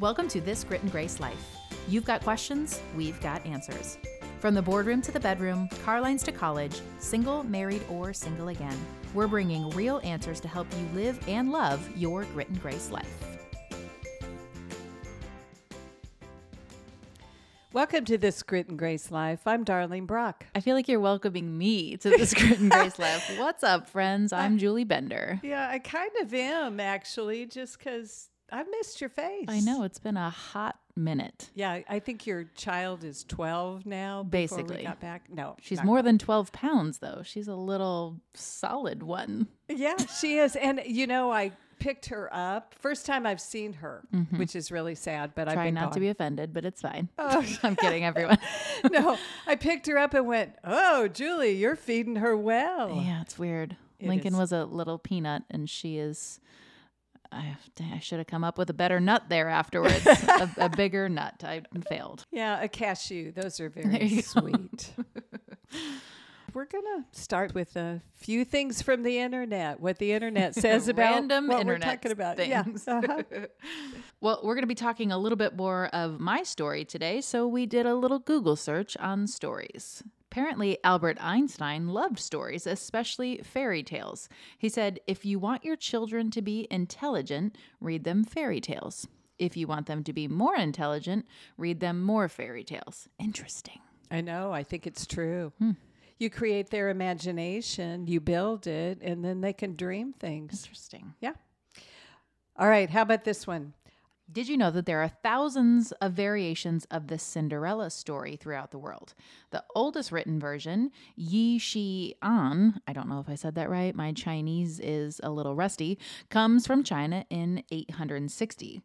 Welcome to This Grit and Grace Life. You've got questions, we've got answers. From the boardroom to the bedroom, car lines to college, single, married, or single again, we're bringing real answers to help you live and love your grit and grace life. Welcome to this Grit and Grace Life. I'm Darlene Brock. I feel like you're welcoming me to this Grit and Grace Life. What's up, friends? I'm Julie Bender. Yeah, I kind of am actually, just because I've missed your face. I know it's been a hot minute. Yeah, I think your child is 12 now. Basically. we got back. No, She's more than 12 pounds, though. She's a little solid one. Yeah, she is. And you know, I picked her up. First time I've seen her, mm-hmm. which is really sad, but I've been not to be offended, but it's fine. Oh. I'm kidding, everyone. no, I picked her up and went, "Oh, Julie, you're feeding her well." Yeah, it's weird. It Lincoln is. was a little peanut, and she is. I, I should have come up with a better nut there afterwards. a, a bigger nut. I failed. Yeah, a cashew. Those are very sweet. We're going to start with a few things from the internet, what the internet says about Random what internet we're talking about. things. Yeah. uh-huh. Well, we're going to be talking a little bit more of my story today, so we did a little Google search on stories. Apparently, Albert Einstein loved stories, especially fairy tales. He said, If you want your children to be intelligent, read them fairy tales. If you want them to be more intelligent, read them more fairy tales. Interesting. I know. I think it's true. Hmm. You create their imagination, you build it, and then they can dream things. Interesting. Yeah. All right. How about this one? Did you know that there are thousands of variations of the Cinderella story throughout the world? The oldest written version, Yi Shi An, I don't know if I said that right, my Chinese is a little rusty, comes from China in 860.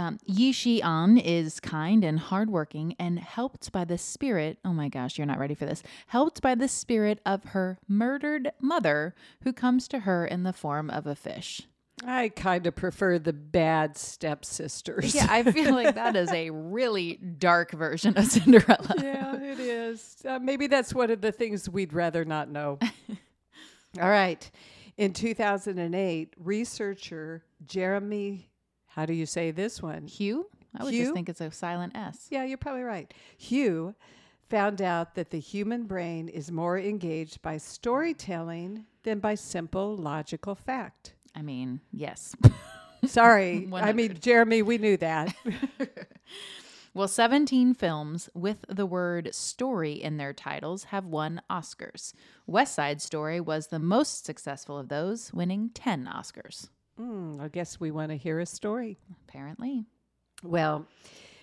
Um, Yi Shi An is kind and hardworking and helped by the spirit. Oh my gosh, you're not ready for this. Helped by the spirit of her murdered mother, who comes to her in the form of a fish. I kind of prefer the bad stepsisters. Yeah, I feel like that is a really dark version of Cinderella. yeah, it is. Uh, maybe that's one of the things we'd rather not know. All right. In 2008, researcher Jeremy, how do you say this one? Hugh? I would Hugh? just think it's a silent S. Yeah, you're probably right. Hugh found out that the human brain is more engaged by storytelling than by simple logical fact. I mean, yes. Sorry. I mean, Jeremy, we knew that. Well, 17 films with the word story in their titles have won Oscars. West Side Story was the most successful of those, winning 10 Oscars, Hmm, I guess we want to hear a story. apparently. Well,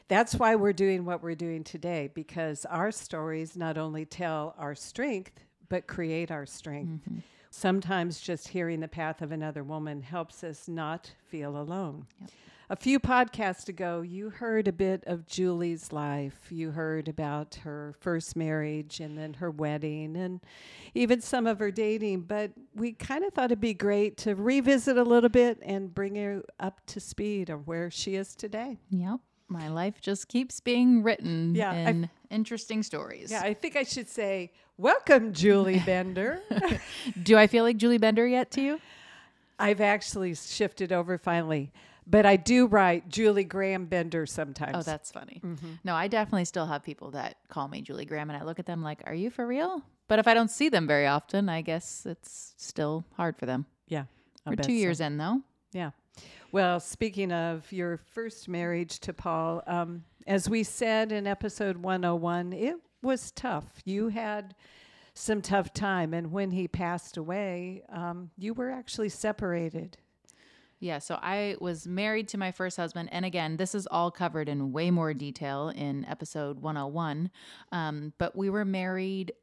that's why we're doing what we're doing today because our stories not only tell our strength, but create our strength. Sometimes just hearing the path of another woman helps us not feel alone. A few podcasts ago, you heard a bit of Julie's life. You heard about her first marriage and then her wedding and even some of her dating. But we kind of thought it'd be great to revisit a little bit and bring her up to speed of where she is today. Yep. My life just keeps being written Yeah, I- in interesting stories. Yeah, I think I should say, Welcome, Julie Bender. Do I feel like Julie Bender yet to you? I've actually shifted over finally, but I do write Julie Graham Bender sometimes. Oh, that's funny. No, I definitely still have people that call me Julie Graham, and I look at them like, "Are you for real?" But if I don't see them very often, I guess it's still hard for them. yeah. I We're two so. years in, though. Yeah. Well, speaking of your first marriage to Paul, um, as we said in episode 101, it was tough. You had some tough time, and when he passed away, um, you were actually separated. Yeah, so I was married to my first husband. And again, this is all covered in way more detail in episode 101. Um, but we were married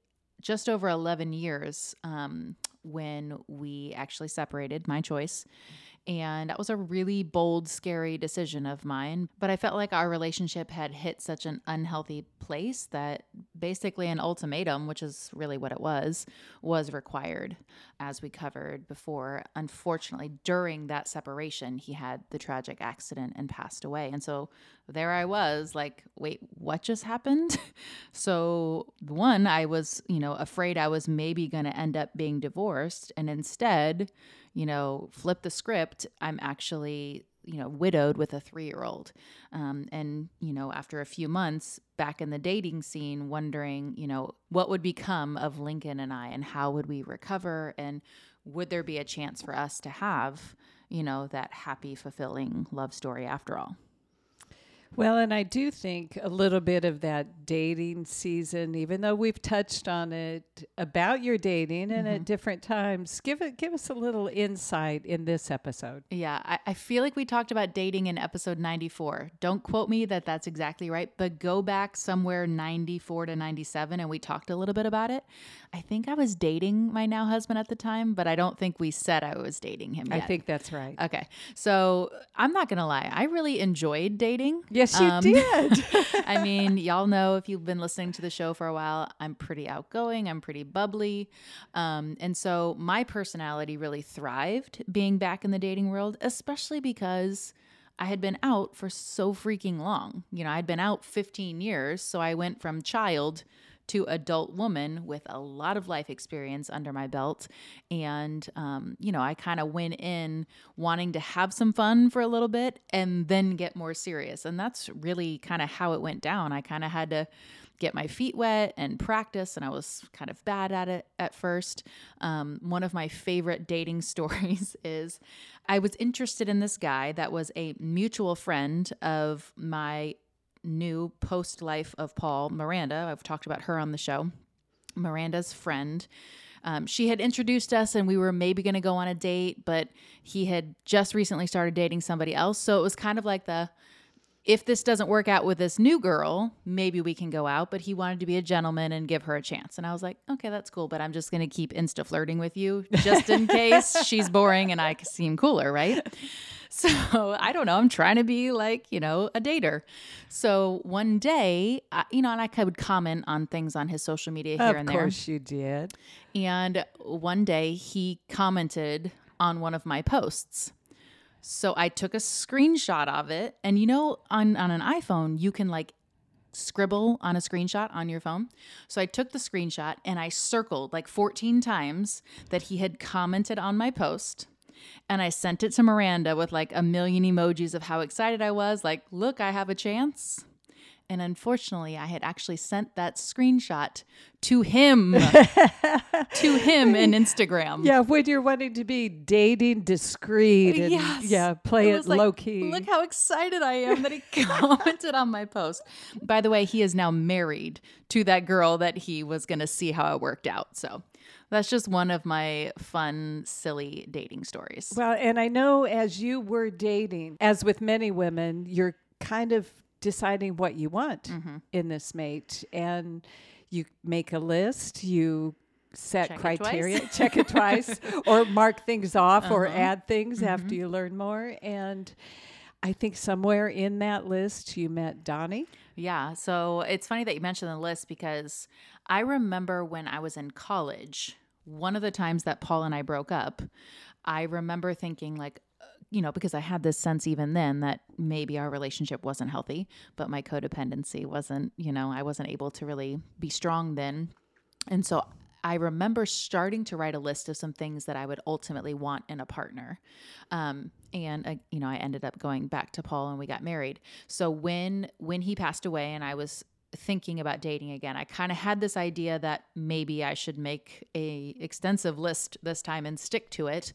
just over 11 years um, when we actually separated, my choice. And that was a really bold, scary decision of mine. But I felt like our relationship had hit such an unhealthy place that basically an ultimatum, which is really what it was, was required. As we covered before, unfortunately, during that separation, he had the tragic accident and passed away. And so there I was, like, wait, what just happened? so, one, I was, you know, afraid I was maybe going to end up being divorced. And instead, you know, flip the script, I'm actually, you know, widowed with a three year old. Um, and, you know, after a few months back in the dating scene, wondering, you know, what would become of Lincoln and I and how would we recover and would there be a chance for us to have, you know, that happy, fulfilling love story after all? Well, and I do think a little bit of that dating season, even though we've touched on it about your dating and Mm-hmm. at different times, give it give us a little insight in this episode. Yeah, I, I feel like we talked about dating in episode 94. Don't quote me that that's exactly right, but go back somewhere 94 to 97 and we talked a little bit about it. I think I was dating my now husband at the time, but I don't think we said I was dating him I think that's right. Okay. So I'm not going to lie. I really enjoyed dating. Yes, you Um, did. I mean, y'all know if you've been listening to the show for a while, I'm pretty outgoing, I'm pretty bubbly. Um, and so my personality really thrived being back in the dating world, especially because I had been out for so freaking long. You know, I'd been out 15 years. So I went from child to adult woman with a lot of life experience under my belt. And, um, you know, I kind of went in wanting to have some fun for a little bit and then get more serious. And that's really kind of how it went down. I kind of had to get my feet wet and practice, and I was kind of bad at it at first. Um, one of my favorite dating stories is I was interested in this guy that was a mutual friend of my new post life of Paul, Miranda. I've talked about her on the show. Miranda's friend. Um, she had introduced us and we were maybe going to go on a date, but he had just recently started dating somebody else. So it was kind of like the if this doesn't work out with this new girl, maybe we can go out. But he wanted to be a gentleman and give her a chance. And I was like, okay, that's cool, but I'm just going to keep insta flirting with you just in case she's boring and I seem cooler, right? So I don't know. I'm trying to be like, you know, a dater. So one day, I, you know, and I would comment on things on his social media here of and there. Of course you did. And one day he commented on one of my posts. So I took a screenshot of it. And you know, on, on an iPhone, you can like scribble on a screenshot on your phone. So I took the screenshot and I circled like 14 times that he had commented on my post. And I sent it to Miranda with like a million emojis of how excited I was. Like, look, I have a chance. And unfortunately, I had actually sent that screenshot to him, to him in Instagram. Yeah, when you're wanting to be dating discreet and Yes. yeah, play it was like, low key. Look how excited I am that he commented on my post. By the way, he is now married to that girl that he was going to see how it worked out. So that's just one of my fun, silly dating stories. Well, and I know as you were dating, as with many women, you're kind of deciding what you want Mm-hmm. in this mate. And you make a list, you set Check criteria, twice. check it twice, or mark things off or Uh-huh. add things Mm-hmm. after you learn more. And I think somewhere in that list you met Donnie. Yeah. So it's funny that you mentioned the list because I remember when I was in college, one of the times that Paul and I broke up, I remember thinking, like, uh, you know, because I had this sense even then that maybe our relationship wasn't healthy, but my codependency wasn't, you know, I wasn't able to really be strong then. And so I remember starting to write a list of some things that I would ultimately want in a partner. Um, and uh, you know, I ended up going back to Paul and we got married. So when when he passed away and I was thinking about dating again, I kind of had this idea that maybe I should make a extensive list this time and stick to it.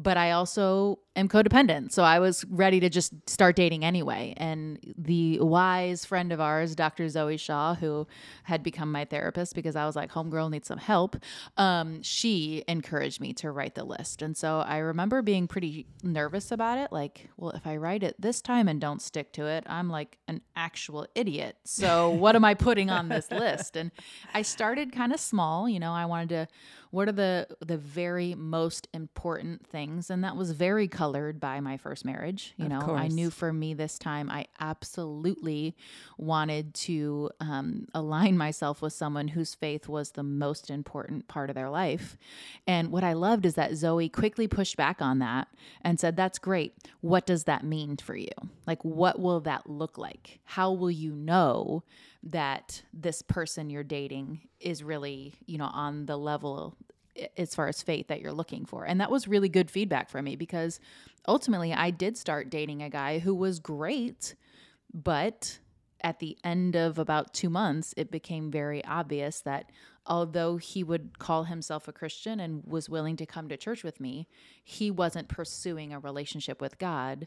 But I also am codependent. So I was ready to just start dating anyway. And the wise friend of ours, Dr. Zoe Shaw, who had become my therapist because I was like, homegirl needs some help, um, she encouraged me to write the list. And so I remember being pretty nervous about it. Like, well, if I write it this time and don't stick to it, I'm like an actual idiot. So what am I putting on this list? And I started kind of small. You know, I wanted to what are the the very most important things? And that was very colored by my first marriage you Of know? I knew for me this time i absolutely wanted to um, align myself with someone whose faith was the most important part of their life. And what i loved is that zoe quickly pushed back on that and said that's great. What does that mean for you? Like what will that look like? How will you know that this person you're dating is really, you know, on the level as far as faith that you're looking for. And that was really good feedback for me because ultimately I did start dating a guy who was great, but at the end of about 2 months it became very obvious that although he would call himself a Christian and was willing to come to church with me, he wasn't pursuing a relationship with God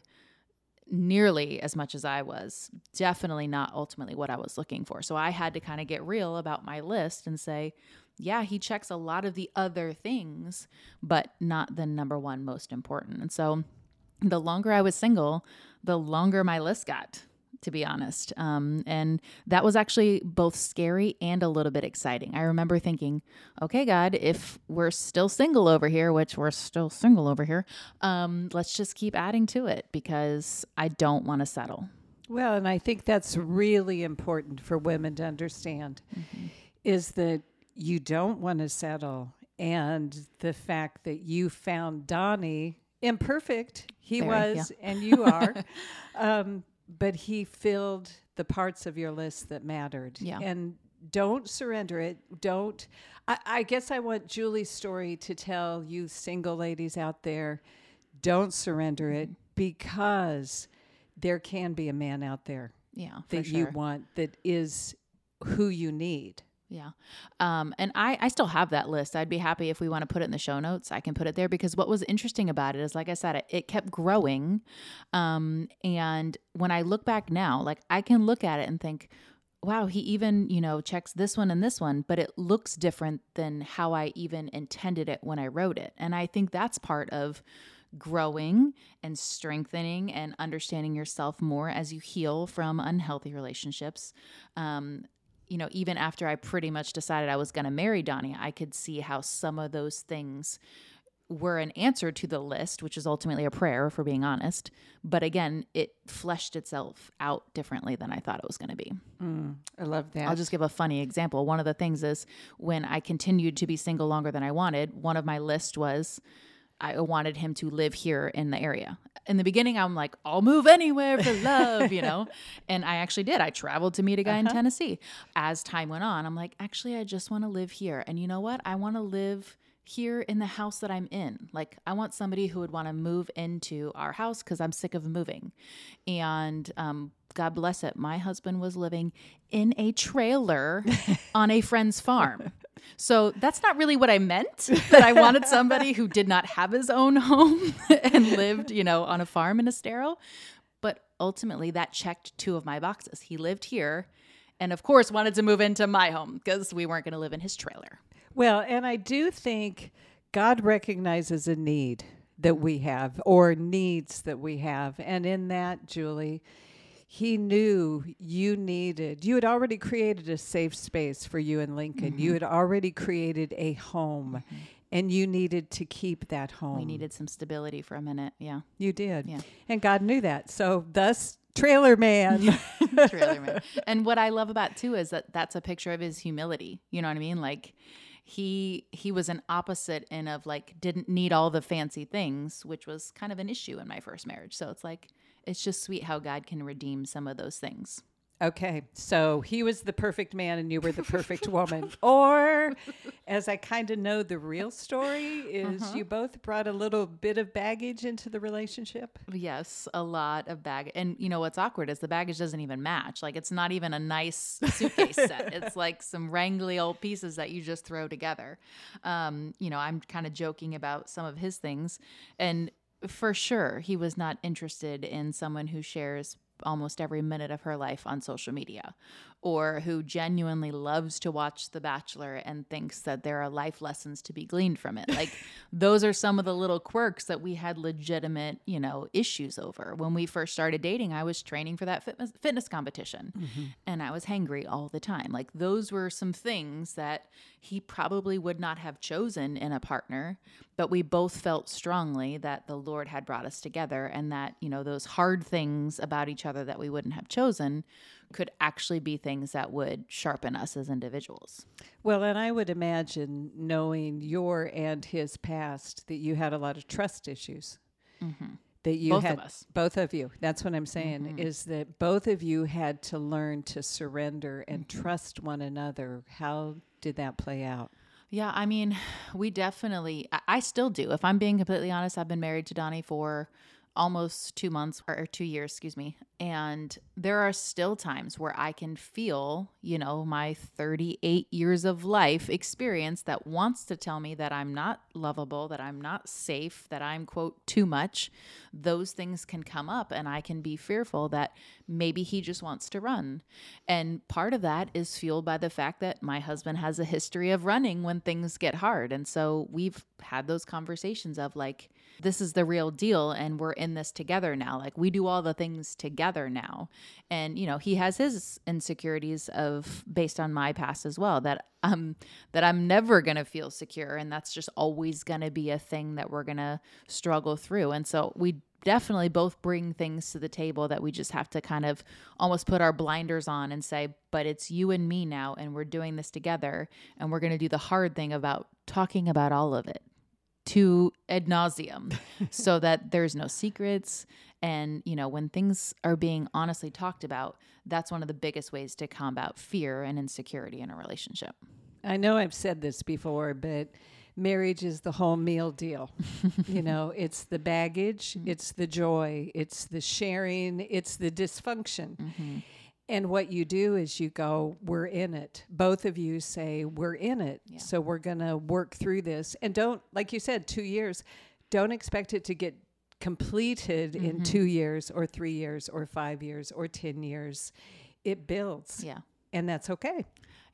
nearly as much as I was. Definitely not ultimately what I was looking for. So I had to kind of get real about my list and say, yeah, he checks a lot of the other things, but not the number one most important. And so the longer I was single, the longer my list got. To be honest. Um, and that was actually both scary and a little bit exciting. I remember thinking, okay, God, if we're still single over here, which we're still single over here, um, let's just keep adding to it because I don't want to settle. Well, and I think that's really important for women to understand is that you don't want to settle. And the fact that you found Donnie imperfect, he Very, was, and you are, um, but he filled the parts of your list that mattered. Yeah. And don't surrender it. Don't. I, I guess I want Julie's story to tell you, single ladies out there, don't surrender it mm-hmm. because there can be a man out there Yeah, that sure. you want that is who you need. Yeah. Um, and I, I still have that list. I'd be happy if we want to put it in the show notes. I can put it there because what was interesting about it is, like I said, it, it kept growing. Um, and when I look back now, like I can look at it and think, wow, he even, you know, checks this one and this one, but it looks different than how I even intended it when I wrote it. And I think that's part of growing and strengthening and understanding yourself more as you heal from unhealthy relationships. Um, you know, even after I pretty much decided I was going to marry Donnie, I could see how some of those things were an answer to the list, which is ultimately a prayer, for being honest. But again, it fleshed itself out differently than I thought it was going to be. Mm, I love that. I'll just give a funny example. One of the things is when I continued to be single longer than I wanted, one of my list was I wanted him to live here in the area. In the beginning, I'm like, I'll move anywhere for love, you know? And I actually did. I traveled to meet a guy in Tennessee. As time went on, I'm like, actually, I just want to live here. And you know what? I want to live here in the house that I'm in. Like, I want somebody who would want to move into our house because I'm sick of moving. And um, God bless it, my husband was living in a trailer on a friend's farm. So that's not really what I meant. That I wanted somebody who did not have his own home and lived, you know, on a farm in Estero. But ultimately, that checked two of my boxes. He lived here, and of course, wanted to move into my home because we weren't going to live in his trailer. Well, and I do think God recognizes a need that we have or needs that we have. And in that, Julie, he knew you needed, you had already created a safe space for you and Lincoln. You mm-hmm. had already created a home mm-hmm. and you needed to keep that home. We needed some stability for a minute. Yeah. You did. Yeah. And God knew that. So, thus, Trailer Man. trailer man. And what I love about too is that that's a picture of his humility. You know what I mean? Like he he was an opposite in of like didn't need all the fancy things, which was kind of an issue in my first marriage. So it's like it's just sweet how God can redeem some of those things. Okay, so he was the perfect man and you were the perfect woman. Or, as I kind of know the real story, is you both brought a little bit of baggage into the relationship. Yes, a lot of baggage. And you know what's awkward is the baggage doesn't even match. Like it's not even a nice suitcase set. It's like some wrangly old pieces that you just throw together. Um, you know, I'm kind of joking about some of his things. And for sure, he was not interested in someone who shares almost every minute of her life on social media or who genuinely loves to watch The Bachelor and thinks that there are life lessons to be gleaned from it. Like those are some of the little quirks that we had legitimate, you know, issues over. When we first started dating, I was training for that fitness fitness competition mm-hmm. and I was hangry all the time. Like those were some things that he probably would not have chosen in a partner, but we both felt strongly that the Lord had brought us together and that, you know, those hard things about each other that we wouldn't have chosen could actually be things that would sharpen us as individuals. Well, and I would imagine knowing your and his past that you had a lot of trust issues. Mm-hmm. That you both had, of us, both of you. That's what I'm saying mm-hmm. is that both of you had to learn to surrender and mm-hmm. trust one another. How did that play out? Yeah, I mean, we definitely, I, I still do. If I'm being completely honest, I've been married to Donnie for almost two months or two years, excuse me. And there are still times where I can feel, you know, my 38 years of life experience that wants to tell me that I'm not lovable, that I'm not safe, that I'm, quote, too much. Those things can come up, and I can be fearful that maybe he just wants to run. And part of that is fueled by the fact that my husband has a history of running when things get hard. And so we've had those conversations of like, this is the real deal and we're in this together now. Like we do all the things together now. And you know, he has his insecurities of based on my past as well that um that I'm never going to feel secure and that's just always going to be a thing that we're going to struggle through. And so we definitely both bring things to the table that we just have to kind of almost put our blinders on and say, but it's you and me now, and we're doing this together, and we're going to do the hard thing about talking about all of it to ad nauseum so that there's no secrets. And, you know, when things are being honestly talked about, that's one of the biggest ways to combat fear and insecurity in a relationship. I know I've said this before, but marriage is the whole meal deal. you know, it's the baggage, mm-hmm. it's the joy, it's the sharing, it's the dysfunction. Mm-hmm. And what you do is you go, we're in it. Both of you say, we're in it. Yeah. So we're going to work through this. And don't, like you said, two years, don't expect it to get completed mm-hmm. in two years or three years or five years or 10 years. It builds. Yeah. And that's okay.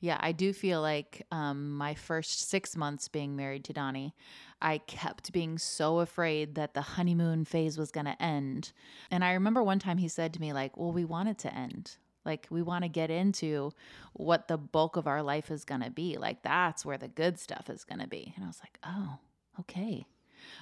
Yeah, I do feel like um, my first six months being married to Donnie, I kept being so afraid that the honeymoon phase was going to end. And I remember one time he said to me, like, well, we want it to end. Like, we want to get into what the bulk of our life is going to be. Like, that's where the good stuff is going to be. And I was like, oh, okay.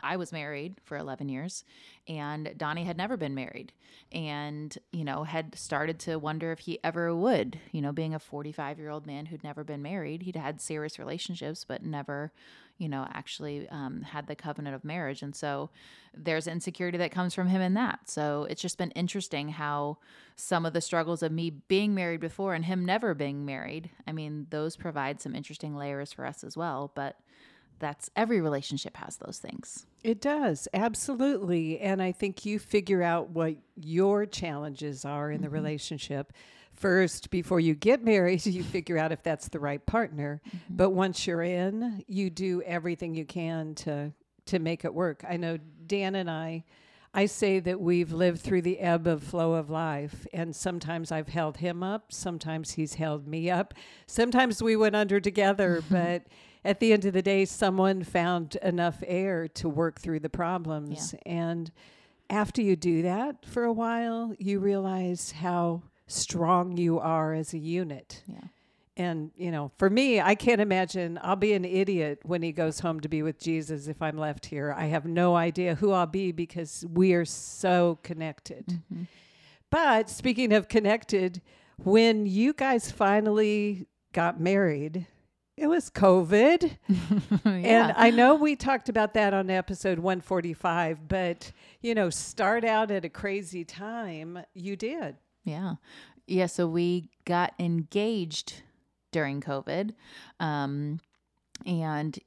I was married for 11 years and Donnie had never been married and, you know, had started to wonder if he ever would, you know, being a 45 year old man who'd never been married. He'd had serious relationships, but never, you know, actually um, had the covenant of marriage. And so there's insecurity that comes from him in that. So it's just been interesting how some of the struggles of me being married before and him never being married, I mean, those provide some interesting layers for us as well. But that's every relationship has those things. It does, absolutely. And I think you figure out what your challenges are in mm-hmm. the relationship first before you get married. You figure out if that's the right partner. Mm-hmm. But once you're in, you do everything you can to to make it work. I know Dan and I I say that we've lived through the ebb of flow of life, and sometimes I've held him up, sometimes he's held me up, sometimes we went under together, but at the end of the day, someone found enough air to work through the problems. Yeah. And after you do that for a while, you realize how strong you are as a unit. Yeah. And, you know, for me, I can't imagine I'll be an idiot when he goes home to be with Jesus if I'm left here. I have no idea who I'll be because we are so connected. Mm-hmm. But speaking of connected, when you guys finally got married, it was COVID. yeah. And I know we talked about that on episode 145, but you know, start out at a crazy time. You did. Yeah. Yeah. So we got engaged during COVID. Um, and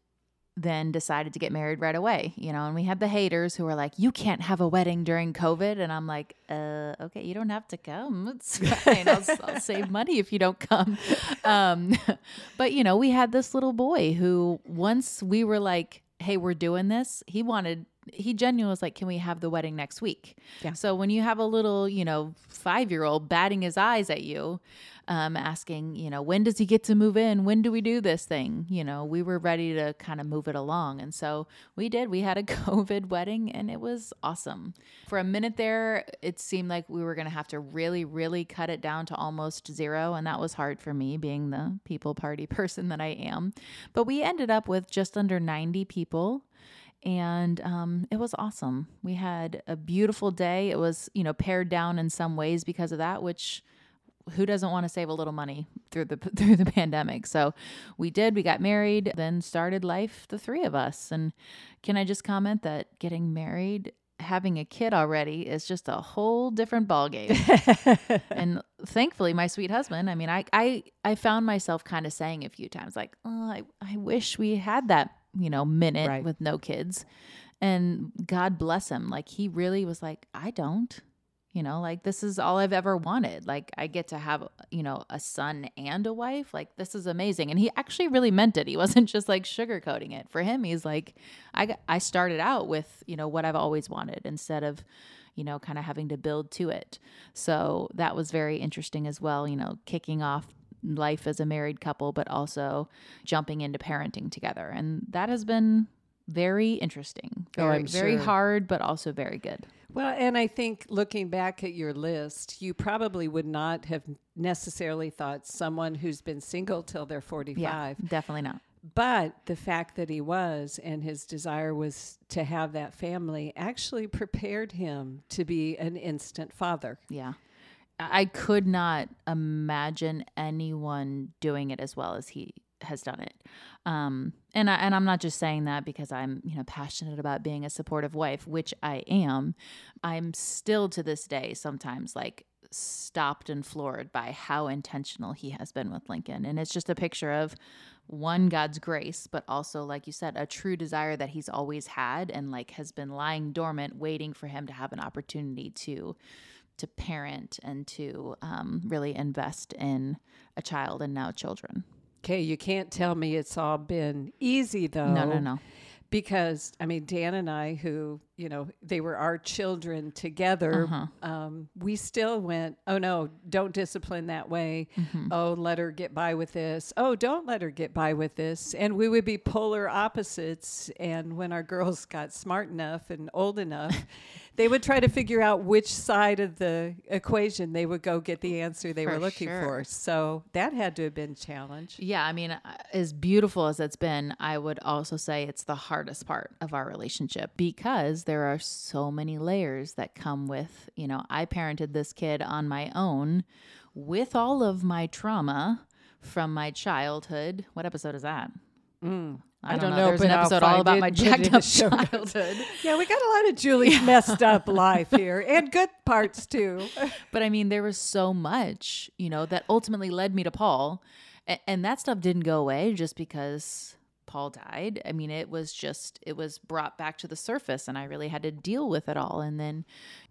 then decided to get married right away, you know, and we had the haters who were like, you can't have a wedding during COVID. And I'm like, uh, okay, you don't have to come. It's fine. I'll, I'll save money if you don't come. Um, but, you know, we had this little boy who once we were like, hey, we're doing this, he wanted he genuinely was like, Can we have the wedding next week? Yeah. So when you have a little, you know, five year old batting his eyes at you, um, asking, you know, when does he get to move in? When do we do this thing? You know, we were ready to kind of move it along. And so we did. We had a COVID wedding and it was awesome. For a minute there, it seemed like we were going to have to really, really cut it down to almost zero. And that was hard for me, being the people party person that I am. But we ended up with just under 90 people and um, it was awesome. We had a beautiful day. It was, you know, pared down in some ways because of that, which who doesn't want to save a little money through the through the pandemic? So we did. We got married, then started life, the three of us. And can I just comment that getting married, having a kid already, is just a whole different ballgame. and thankfully, my sweet husband. I mean, I I I found myself kind of saying a few times, like, oh, I I wish we had that you know minute Right. with no kids. And God bless him. Like he really was like, I don't you know like this is all i've ever wanted like i get to have you know a son and a wife like this is amazing and he actually really meant it he wasn't just like sugarcoating it for him he's like i i started out with you know what i've always wanted instead of you know kind of having to build to it so that was very interesting as well you know kicking off life as a married couple but also jumping into parenting together and that has been very interesting Oh, very, I'm very sure. hard but also very good Well, and I think looking back at your list, you probably would not have necessarily thought someone who's been single till they're 45. yeah definitely not But the fact that he was and his desire was to have that family actually prepared him to be an instant father. Yeah. I could not imagine anyone doing it as well as he has done it. Um, and I, and I'm not just saying that because I'm, you know, passionate about being a supportive wife, which I am. I'm still to this day sometimes like stopped and floored by how intentional he has been with Lincoln. And it's just a picture of one God's grace, but also like you said, a true desire that he's always had and like has been lying dormant waiting for him to have an opportunity to to parent and to um, really invest in a child and now children. Okay, you can't tell me it's all been easy though. No, no, no. Because I mean, Dan and I, who you know, they were our children together. Uh-huh. Um, we still went, oh no, don't discipline that way. Mm-hmm. Oh, let her get by with this. Oh, don't let her get by with this. And we would be polar opposites. And when our girls got smart enough and old enough, they would try to figure out which side of the equation they would go get the answer they For were looking sure. for. So that had to have been a challenge. Yeah, I mean, as beautiful as it's been, I would also say it's the hardest part of our relationship because there are so many layers that come with, you know, I parented this kid on my own with all of my trauma from my childhood. What episode is that? Mm. I, don't, know. There's an but I'll episode all about it my and put it jacked up childhood. Yeah, we got a lot of Julie's messed up life here and good parts too. But I mean, there was so much, you know, that ultimately led me to Paul. And, and that stuff didn't go away just because Paul died. I mean, it was just, it was brought back to the surface and I really had to deal with it all. And then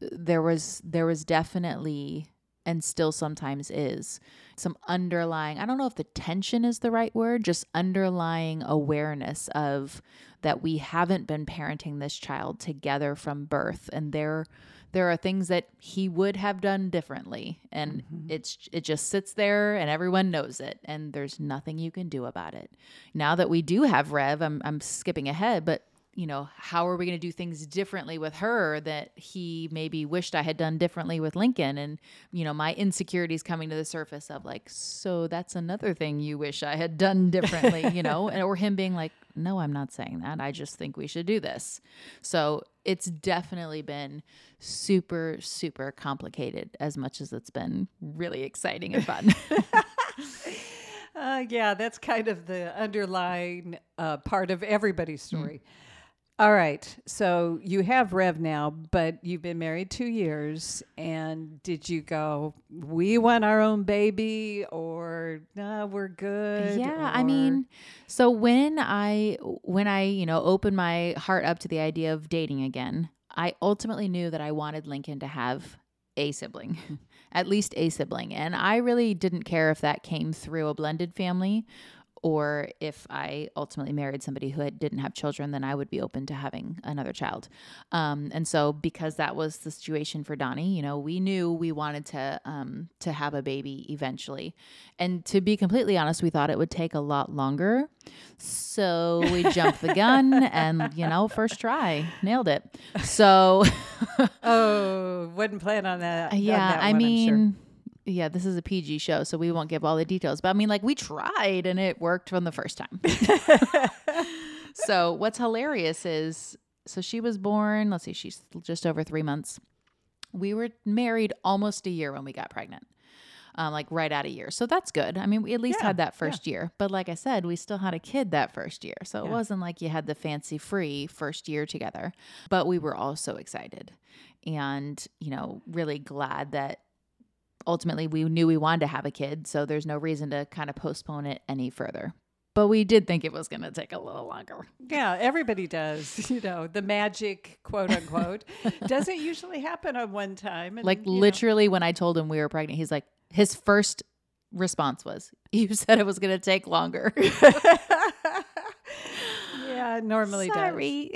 uh, there was, there was definitely, and still sometimes is, some underlying, I don't know if the tension is the right word, just underlying awareness of that we haven't been parenting this child together from birth. And there, there are things that he would have done differently. And mm-hmm. it's it just sits there and everyone knows it and there's nothing you can do about it. Now that we do have rev i'm, I'm skipping ahead but you know how are we going to do things differently with her that he maybe wished i had done differently with lincoln? And you know my insecurities coming to the surface of like so that's another thing you wish i had done differently you know? And or him being like no i'm not saying that. I just think we should do this. So it's definitely been super super complicated as much as it's been really exciting and fun. Uh, yeah, that's kind of the underlying uh, part of everybody's story. All right, so you have Rev now, but you've been married two years. And did you go, we want our own baby, or no, we're good? Yeah, I mean, so when I when I, you know, opened my heart up to the idea of dating again, I ultimately knew that I wanted Lincoln to have a sibling, at least a sibling. And I really didn't care if that came through a blended family or if I ultimately married somebody who had, didn't have children, then I would be open to having another child. Um, and so, because that was the situation for Donnie, you know, we knew we wanted to um, to have a baby eventually. And to be completely honest, we thought it would take a lot longer. So we jumped the gun, and you know, first try, nailed it. So, oh, wouldn't plan on that. on yeah, that I one, I'm mean. Yeah, this is a PG show, so we won't give all the details. But I mean, like, we tried and it worked from the first time. so, what's hilarious is so she was born, let's see, she's just over three months. We were married almost a year when we got pregnant, um, like right at a year. So, that's good. I mean, we at least Yeah, had that yeah. first year. But like I said, we still had a kid that first year. So, it wasn't like you had the fancy free first year together. But we were all so excited and, you know, really glad that ultimately we knew we wanted to have a kid, so there's no reason to kind of postpone it any further. But we did think it was going to take a little longer. Yeah, everybody does. You know, the magic, quote unquote, doesn't usually happen on one time. and, Like you know. literally when I told him we were pregnant, he's like his first response was, "You said it was going to take longer." yeah, it normally sorry.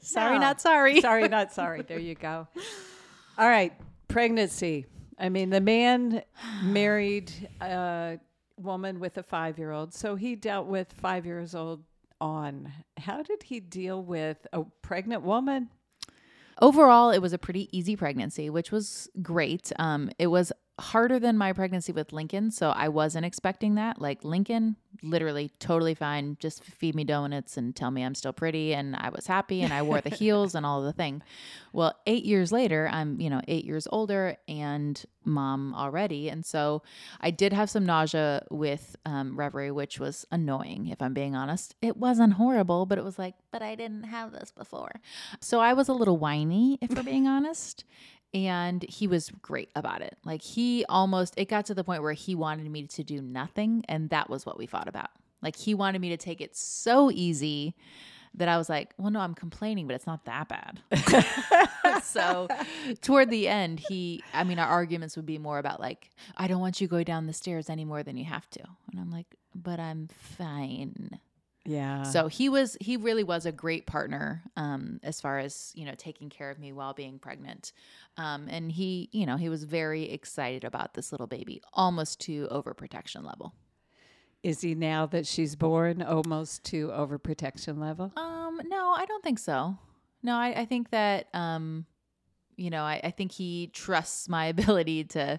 sorry, No. not sorry. Sorry, not sorry. There you go. All right, pregnancy. I mean, the man married a woman with a five year old, so he dealt with five years old on. How did he deal with a pregnant woman? Overall, it was a pretty easy pregnancy, which was great. Um, it was harder than my pregnancy with Lincoln, so I wasn't expecting that. Like Lincoln, literally totally fine. Just feed me donuts and tell me I'm still pretty, and I was happy, and I wore the heels and all the thing. Well, eight years later, I'm you know eight years older and mom already, and so I did have some nausea with um, Reverie, which was annoying. If I'm being honest, it wasn't horrible, but it was like, but I didn't have this before, so I was a little whiny, if we're being honest. And he was great about it. Like he almost, it got to the point where he wanted me to do nothing. And that was what we fought about. Like he wanted me to take it so easy that I was like, well, no, I'm complaining, but it's not that bad. so toward the end, he, I mean, our arguments would be more about like, I don't want you to go down the stairs any more than you have to. And I'm like, but I'm fine. Yeah. So he was he really was a great partner um, as far as you know taking care of me while being pregnant, um, and he you know he was very excited about this little baby, almost to overprotection level. is he now that she's born almost to overprotection level? Um, no, I don't think so. No, I, I think that um, you know I, I think he trusts my ability to.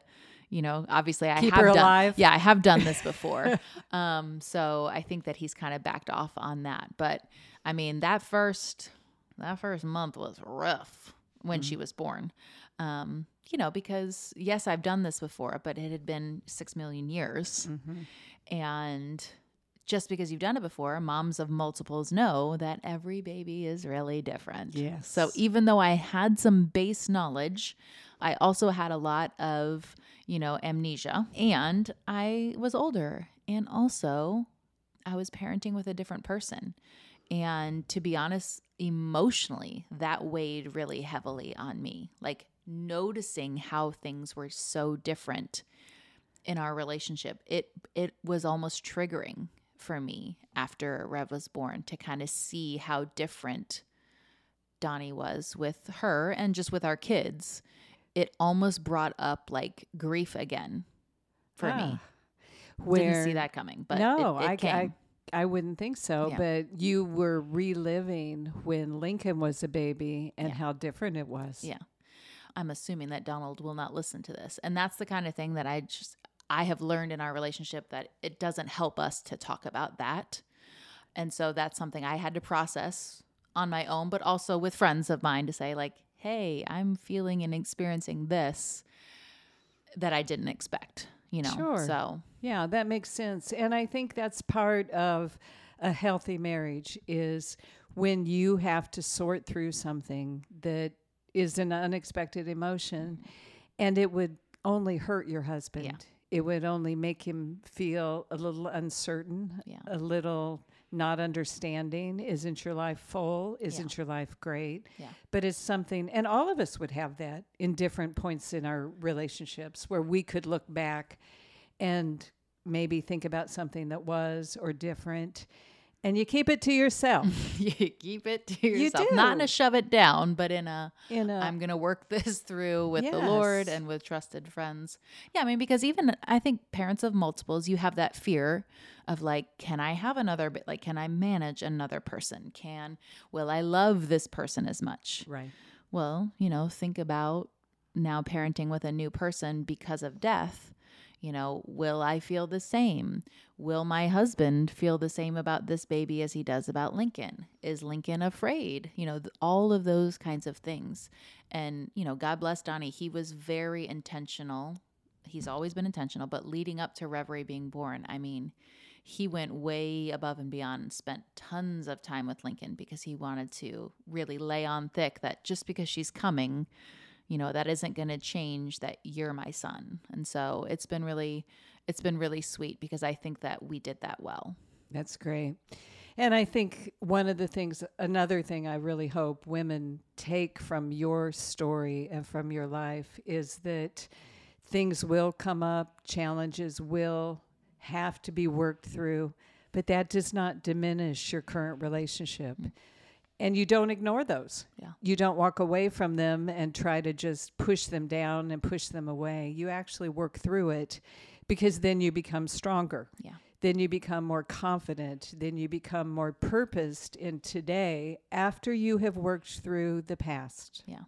You know, obviously, I Keep have done. alive. Yeah, I have done this before. um, so I think that he's kind of backed off on that. But I mean, that first that first month was rough when she was born. Um, you know, because yes, I've done this before, but it had been six million years. And just because you've done it before, moms of multiples know that every baby is really different. Yes. So even though I had some base knowledge, I also had a lot of, you know, amnesia and I was older and also I was parenting with a different person. And to be honest, emotionally, that weighed really heavily on me. Like noticing how things were so different in our relationship. It it was almost triggering for me after Rev was born to kind of see how different Donnie was with her and just with our kids. It almost brought up like grief again for me. Ah. Didn't see that coming, but no, it, it I, came. I I wouldn't think so. Yeah. But you were reliving when Lincoln was a baby and Yeah. how different it was. Yeah. I'm assuming that Donald will not listen to this. And that's the kind of thing that I just I have learned in our relationship that it doesn't help us to talk about that. And so that's something I had to process on my own, but also with friends of mine to say like, "Hey, I'm feeling and experiencing this that I didn't expect." You know. Sure. So, Yeah, that makes sense. And I think that's part of a healthy marriage is when you have to sort through something that is an unexpected emotion and it would only hurt your husband. It would only make him feel a little uncertain, Yeah. a little not understanding. Isn't your life full? Isn't your life great? Yeah. But it's something, and all of us would have that in different points in our relationships where we could look back and maybe think about something that was or different and you keep it to yourself. you keep it to yourself. You yourself. Not in do. a shove it down, but in a in a, I'm going to work this through with the Lord and with trusted friends. Yeah, I mean, because even I think parents of multiples, you have that fear of like, can I have another bit? Like, can I manage another person? Can, will I love this person as much? right. Well, you know, think about now parenting with a new person because of death. You know, will I feel the same? Will my husband feel the same about this baby as he does about Lincoln? Is Lincoln afraid? You know, th- all of those kinds of things. And, you know, God bless Donnie. He was very intentional. He's always been intentional, but leading up to Reverie being born, I mean, he went way above and beyond and spent tons of time with Lincoln because he wanted to really lay on thick that just because she's coming, you know, that isn't going to change that you're my son. And so it's been really it's been really sweet because I think that we did that well. That's great. And I think one of the things, another thing I really hope women take from your story and from your life is that things will come up, challenges will have to be worked through, but that does not diminish your current relationship. And you don't ignore those. Yeah. You don't walk away from them and try to just push them down and push them away. You actually work through it because then you become stronger Yeah. then you become more confident, then you become more purposed in today after you have worked through the past. Yeah.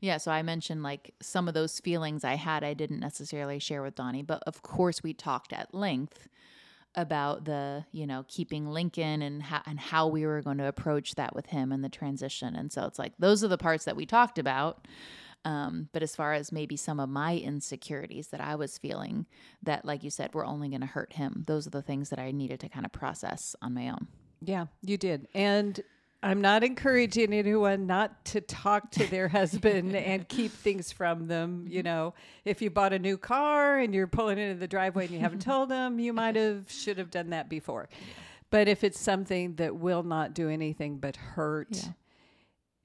Yeah, so I mentioned like some of those feelings I had I didn't necessarily share with Donnie, but of course we talked at length about the, you know, keeping Lincoln and how and how we were going to approach that with him and the transition. And so it's like those are the parts that we talked about. Um, but as far as maybe some of my insecurities that I was feeling that, like you said, were only going to hurt him, those are the things that I needed to kind of process on my own. Yeah, you did. And I'm not encouraging anyone not to talk to their husband and keep things from them. You mm-hmm. know, if you bought a new car and you're pulling it into the driveway and you haven't told them, you might have should have done that before. But if it's something that will not do anything but hurt Yeah.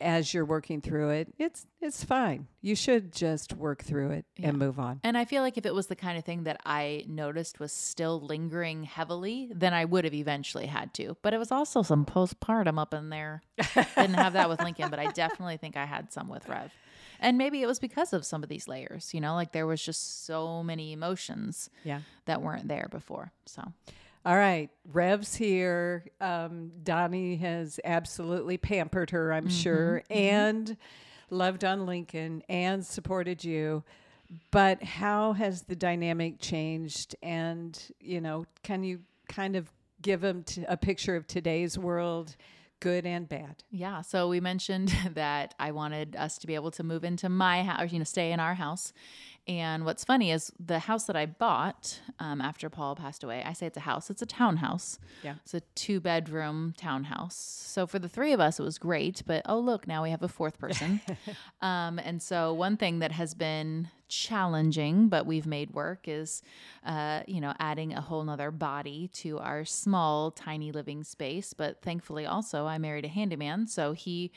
As you're working through it, it's it's fine. You should just work through it Yeah. and move on. And I feel like if it was the kind of thing that I noticed was still lingering heavily, then I would have eventually had to. But it was also some postpartum up in there. Didn't have that with Lincoln, but I definitely think I had some with Rev. And maybe it was because of some of these layers, you know, like there was just so many emotions Yeah. that weren't there before. So, All right, Rev's here. Um, Donnie has absolutely pampered her, I'm sure, and loved on Lincoln and supported you. But how has the dynamic changed? And you know, can you kind of give them t- a picture of today's world, good and bad? Yeah. So we mentioned that I wanted us to be able to move into my house, you know, stay in our house. And what's funny is the house that I bought um, after Paul passed away, I say it's a house, it's a townhouse. Yeah. It's a two bedroom townhouse. So for the three of us, it was great. But oh, look, now we have a fourth person. um, and so one thing that has been challenging, but we've made work is, uh, you know, adding a whole nother body to our small, tiny living space. But thankfully, also, I married a handyman. So he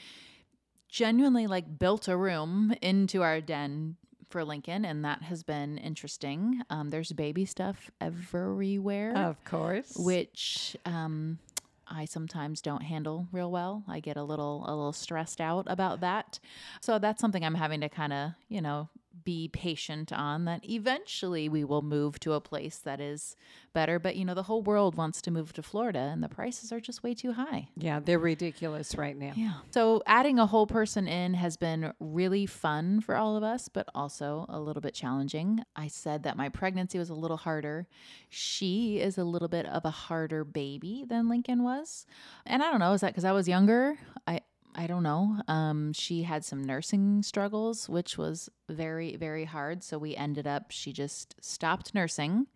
genuinely like built a room into our den for Lincoln, and that has been interesting. Um, there's baby stuff everywhere Of course. which um, I sometimes don't handle real well. I get a little a little stressed out about that. So that's something I'm having to kind of, you know, be patient on that eventually we will move to a place that is better, but you know, the whole world wants to move to Florida and the prices are just way too high. yeah, they're ridiculous right now. Yeah. So adding a whole person in has been really fun for all of us, but also a little bit challenging. I said that my pregnancy was a little harder. She is a little bit of a harder baby than Lincoln was. And I don't know, is that because I was younger? I I don't know. Um, she had some nursing struggles, which was very, very hard. So we ended up, she just stopped nursing.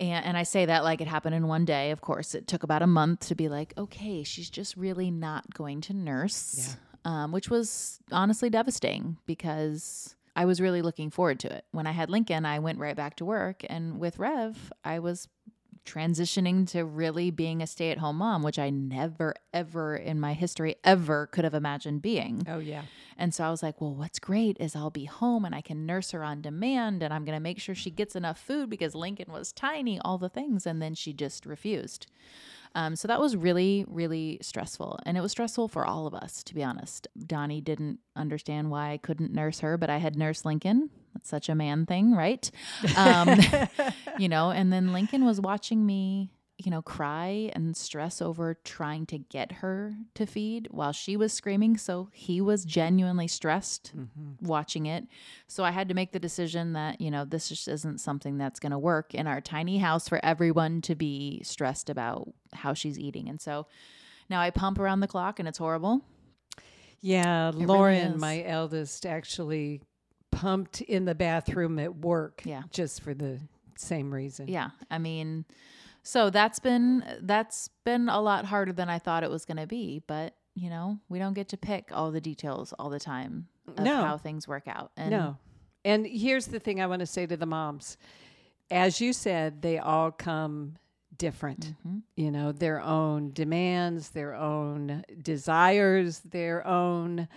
And, and I say that like it happened in one day. Of course, it took about a month to be like, okay, she's just really not going to nurse, um, which was honestly devastating because I was really looking forward to it. When I had Lincoln, I went right back to work, and with Rev, I was transitioning to really being a stay at home mom, which I never, ever in my history ever could have imagined being. Oh, yeah. And so I was like, well, what's great is I'll be home and I can nurse her on demand and I'm going to make sure she gets enough food because Lincoln was tiny, all the things. And then she just refused. Um, so that was really, really stressful. And it was stressful for all of us, to be honest. Donnie didn't understand why I couldn't nurse her, but I had nursed Lincoln. That's such a man thing, right? Um, you know, and then Lincoln was watching me, you know, cry and stress over trying to get her to feed while she was screaming. So he was genuinely stressed mm-hmm. watching it. So I had to make the decision that, you know, this just isn't something that's going to work in our tiny house for everyone to be stressed about how she's eating. And so now I pump around the clock and it's horrible. Yeah, really Lauren, is. my eldest, actually pumped in the bathroom at work. Yeah. Just for the same reason. Yeah. I mean, so that's been that's been a lot harder than I thought it was going to be, but you know, we don't get to pick all the details all the time of No. how things work out. And No. And here's the thing I want to say to the moms. As you said, they all come different. Mhm. You know, their own demands, their own desires, their own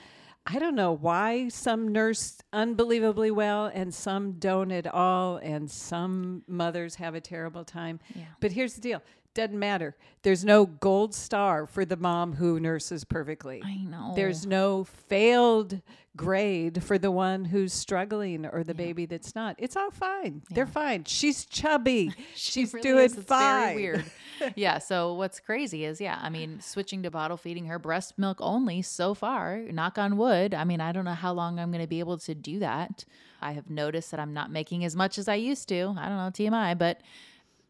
I don't know why some nurse unbelievably well and some don't at all and some mothers have a terrible time. Yeah. But here's the deal. Doesn't matter. There's no gold star for the mom who nurses perfectly. I know. There's no failed grade for the one who's struggling or the baby that's not. It's all fine. They're fine. She's chubby. She She's really doing fine. Very weird. yeah. So what's crazy is, yeah, I mean, switching to bottle feeding her breast milk only so far. Knock on wood. I mean, I don't know how long I'm going to be able to do that. I have noticed that I'm not making as much as I used to. I don't know TMI, but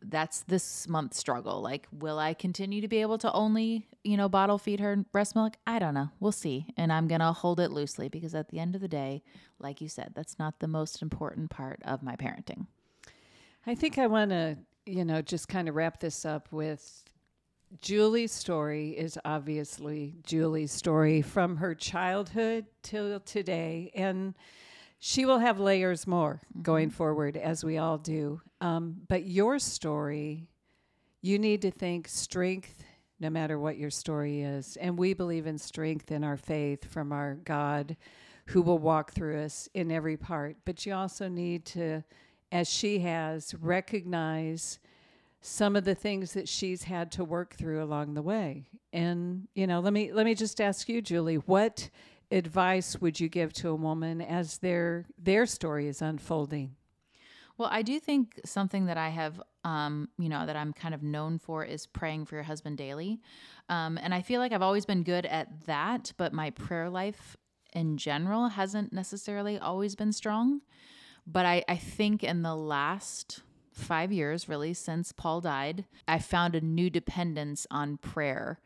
that's this month's struggle. Like, will I continue to be able to only, you know, bottle feed her breast milk? I don't know. We'll see. And I'm going to hold it loosely because at the end of the day, like you said, that's not the most important part of my parenting. I think I want to, you know, just kind of wrap this up with Julie's story is obviously Julie's story from her childhood till today. And she will have layers more going forward, as we all do. Um, but your story, you need to think strength no matter what your story is. And we believe in strength in our faith from our God who will walk through us in every part. But you also need to, as she has, recognize some of the things that she's had to work through along the way. And, you know, let me let me just ask you, Julie, what advice would you give to a woman as their their story is unfolding? Well, I do think something that I have, um, you know, that I'm kind of known for is praying for your husband daily. Um, and I feel like I've always been good at that, but my prayer life in general hasn't necessarily always been strong. But I, I think in the last five years, really, since Paul died, I found a new dependence on prayer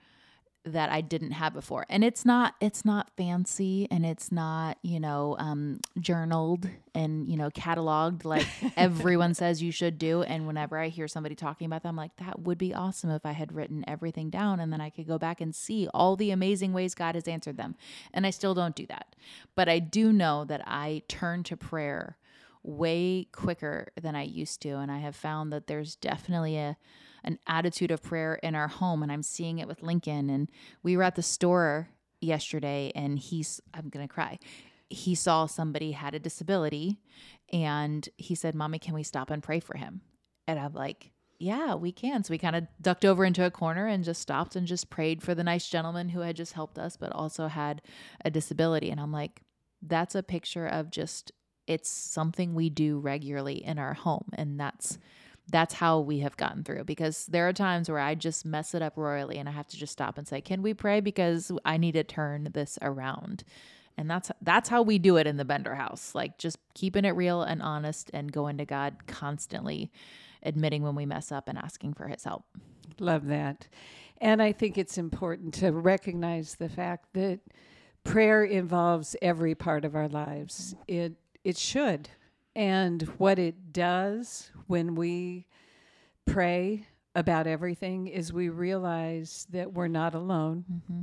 that I didn't have before. And it's not it's not fancy and it's not, you know, um journaled and, you know, cataloged like everyone says you should do and whenever I hear somebody talking about that I'm like that would be awesome if I had written everything down and then I could go back and see all the amazing ways God has answered them. And I still don't do that. But I do know that I turn to prayer way quicker than I used to and I have found that there's definitely a an attitude of prayer in our home and I'm seeing it with Lincoln and we were at the store yesterday and he's I'm going to cry. He saw somebody had a disability and he said, "Mommy, can we stop and pray for him?" And I'm like, "Yeah, we can." So we kind of ducked over into a corner and just stopped and just prayed for the nice gentleman who had just helped us but also had a disability and I'm like, that's a picture of just it's something we do regularly in our home and that's that's how we have gotten through because there are times where I just mess it up royally and I have to just stop and say, "Can we pray because I need to turn this around?" And that's that's how we do it in the Bender house. Like just keeping it real and honest and going to God constantly admitting when we mess up and asking for his help. Love that. And I think it's important to recognize the fact that prayer involves every part of our lives. It it should. And what it does when we pray about everything is we realize that we're not alone, mm-hmm.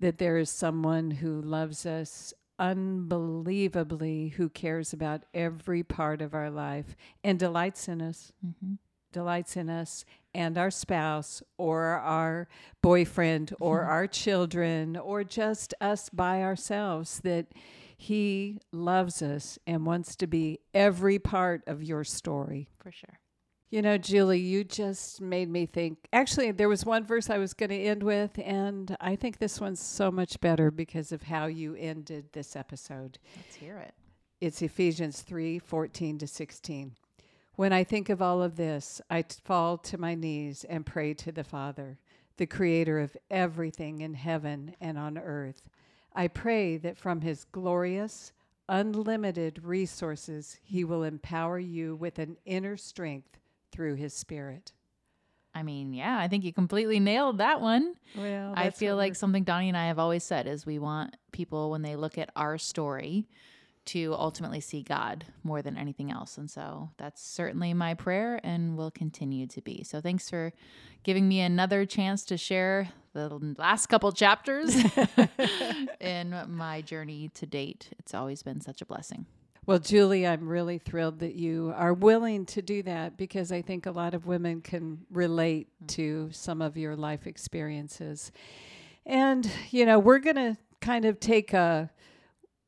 that there is someone who loves us unbelievably, who cares about every part of our life and delights in us. Mm-hmm. delights in us and our spouse or our boyfriend or our children or just us by ourselves that he loves us and wants to be every part of your story. For sure. You know, Julie, you just made me think. Actually, there was one verse I was going to end with, and I think this one's so much better because of how you ended this episode. Let's hear it. It's Ephesians 3 14 to 16. When I think of all of this, I t- fall to my knees and pray to the Father, the creator of everything in heaven and on earth. I pray that from his glorious, unlimited resources, he will empower you with an inner strength through his spirit. I mean, yeah, I think you completely nailed that one. Well, I feel like something Donnie and I have always said is we want people when they look at our story to ultimately see God more than anything else. And so that's certainly my prayer and will continue to be. So thanks for giving me another chance to share the last couple chapters in my journey to date. It's always been such a blessing. Well, Julie, I'm really thrilled that you are willing to do that because I think a lot of women can relate hmm. to some of your life experiences. And, you know, we're going to kind of take a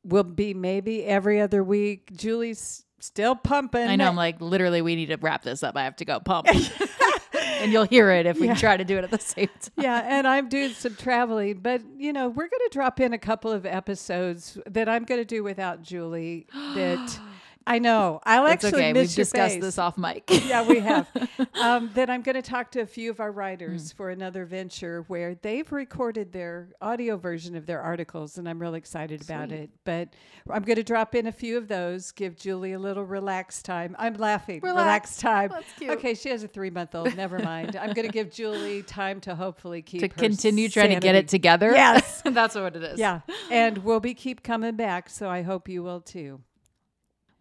will be maybe every other week. Julie's still pumping. I know. I'm like, literally, we need to wrap this up. I have to go pump. and you'll hear it if we Yeah. try to do it at the same time. yeah, and I'm doing some traveling, but you know, we're going to drop in a couple of episodes that I'm going to do without Julie. That I know I'll It's actually okay. miss We've your discussed face. this off mic. yeah, we have. Um, then I'm going to talk to a few of our writers for another venture where they've recorded their audio version of their articles, and I'm really excited about it. But I'm going to drop in a few of those, give Julie a little relaxed time. I'm laughing. Relax. time. That's cute. Okay, she has a three month old. Never mind. I'm going to give Julie time to hopefully keep to continue trying to get it together. Yes. That's what it is. Yeah, and we'll be keep coming back. So I hope you will too.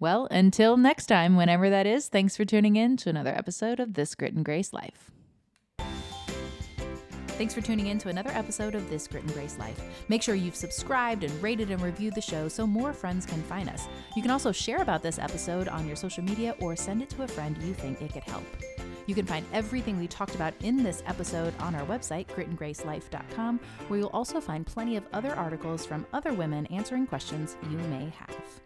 Well, until next time, whenever that is, thanks for tuning in to another episode of This Grit and Grace Life. Thanks for tuning in to another episode of This Grit and Grace Life. Make sure you've subscribed and rated and reviewed the show so more friends can find us. You can also share about this episode on your social media or send it to a friend you think it could help. You can find everything we talked about in this episode on our website, gritandgracelife.com, where you'll also find plenty of other articles from other women answering questions you may have.